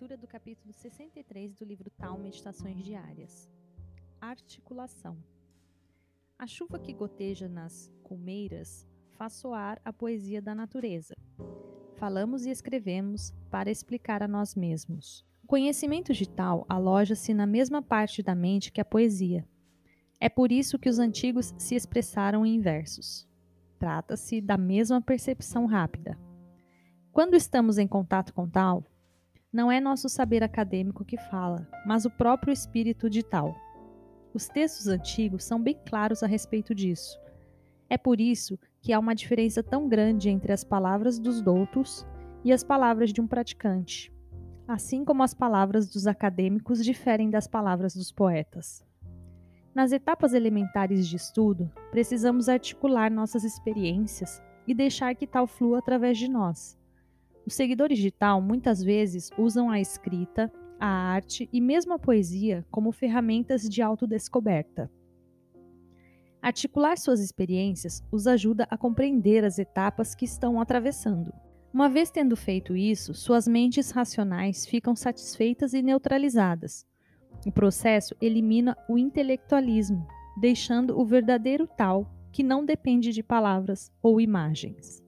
Leitura do capítulo 63 do livro Tal Meditações Diárias. Articulação. A chuva que goteja nas colmeiras faz soar a poesia da natureza. Falamos e escrevemos para explicar a nós mesmos. O conhecimento de tal aloja-se na mesma parte da mente que a poesia. É por isso que os antigos se expressaram em versos. Trata-se da mesma percepção rápida. Quando estamos em contato com tal, não é nosso saber acadêmico que fala, mas o próprio espírito de tal. Os textos antigos são bem claros a respeito disso. É por isso que há uma diferença tão grande entre as palavras dos doutos e as palavras de um praticante, assim como as palavras dos acadêmicos diferem das palavras dos poetas. Nas etapas elementares de estudo, precisamos articular nossas experiências e deixar que tal flua através de nós os seguidores de Tal muitas vezes usam a escrita, a arte e mesmo a poesia como ferramentas de autodescoberta. Articular suas experiências os ajuda a compreender as etapas que estão atravessando. Uma vez tendo feito isso, suas mentes racionais ficam satisfeitas e neutralizadas. O processo elimina o intelectualismo, deixando o verdadeiro tal que não depende de palavras ou imagens.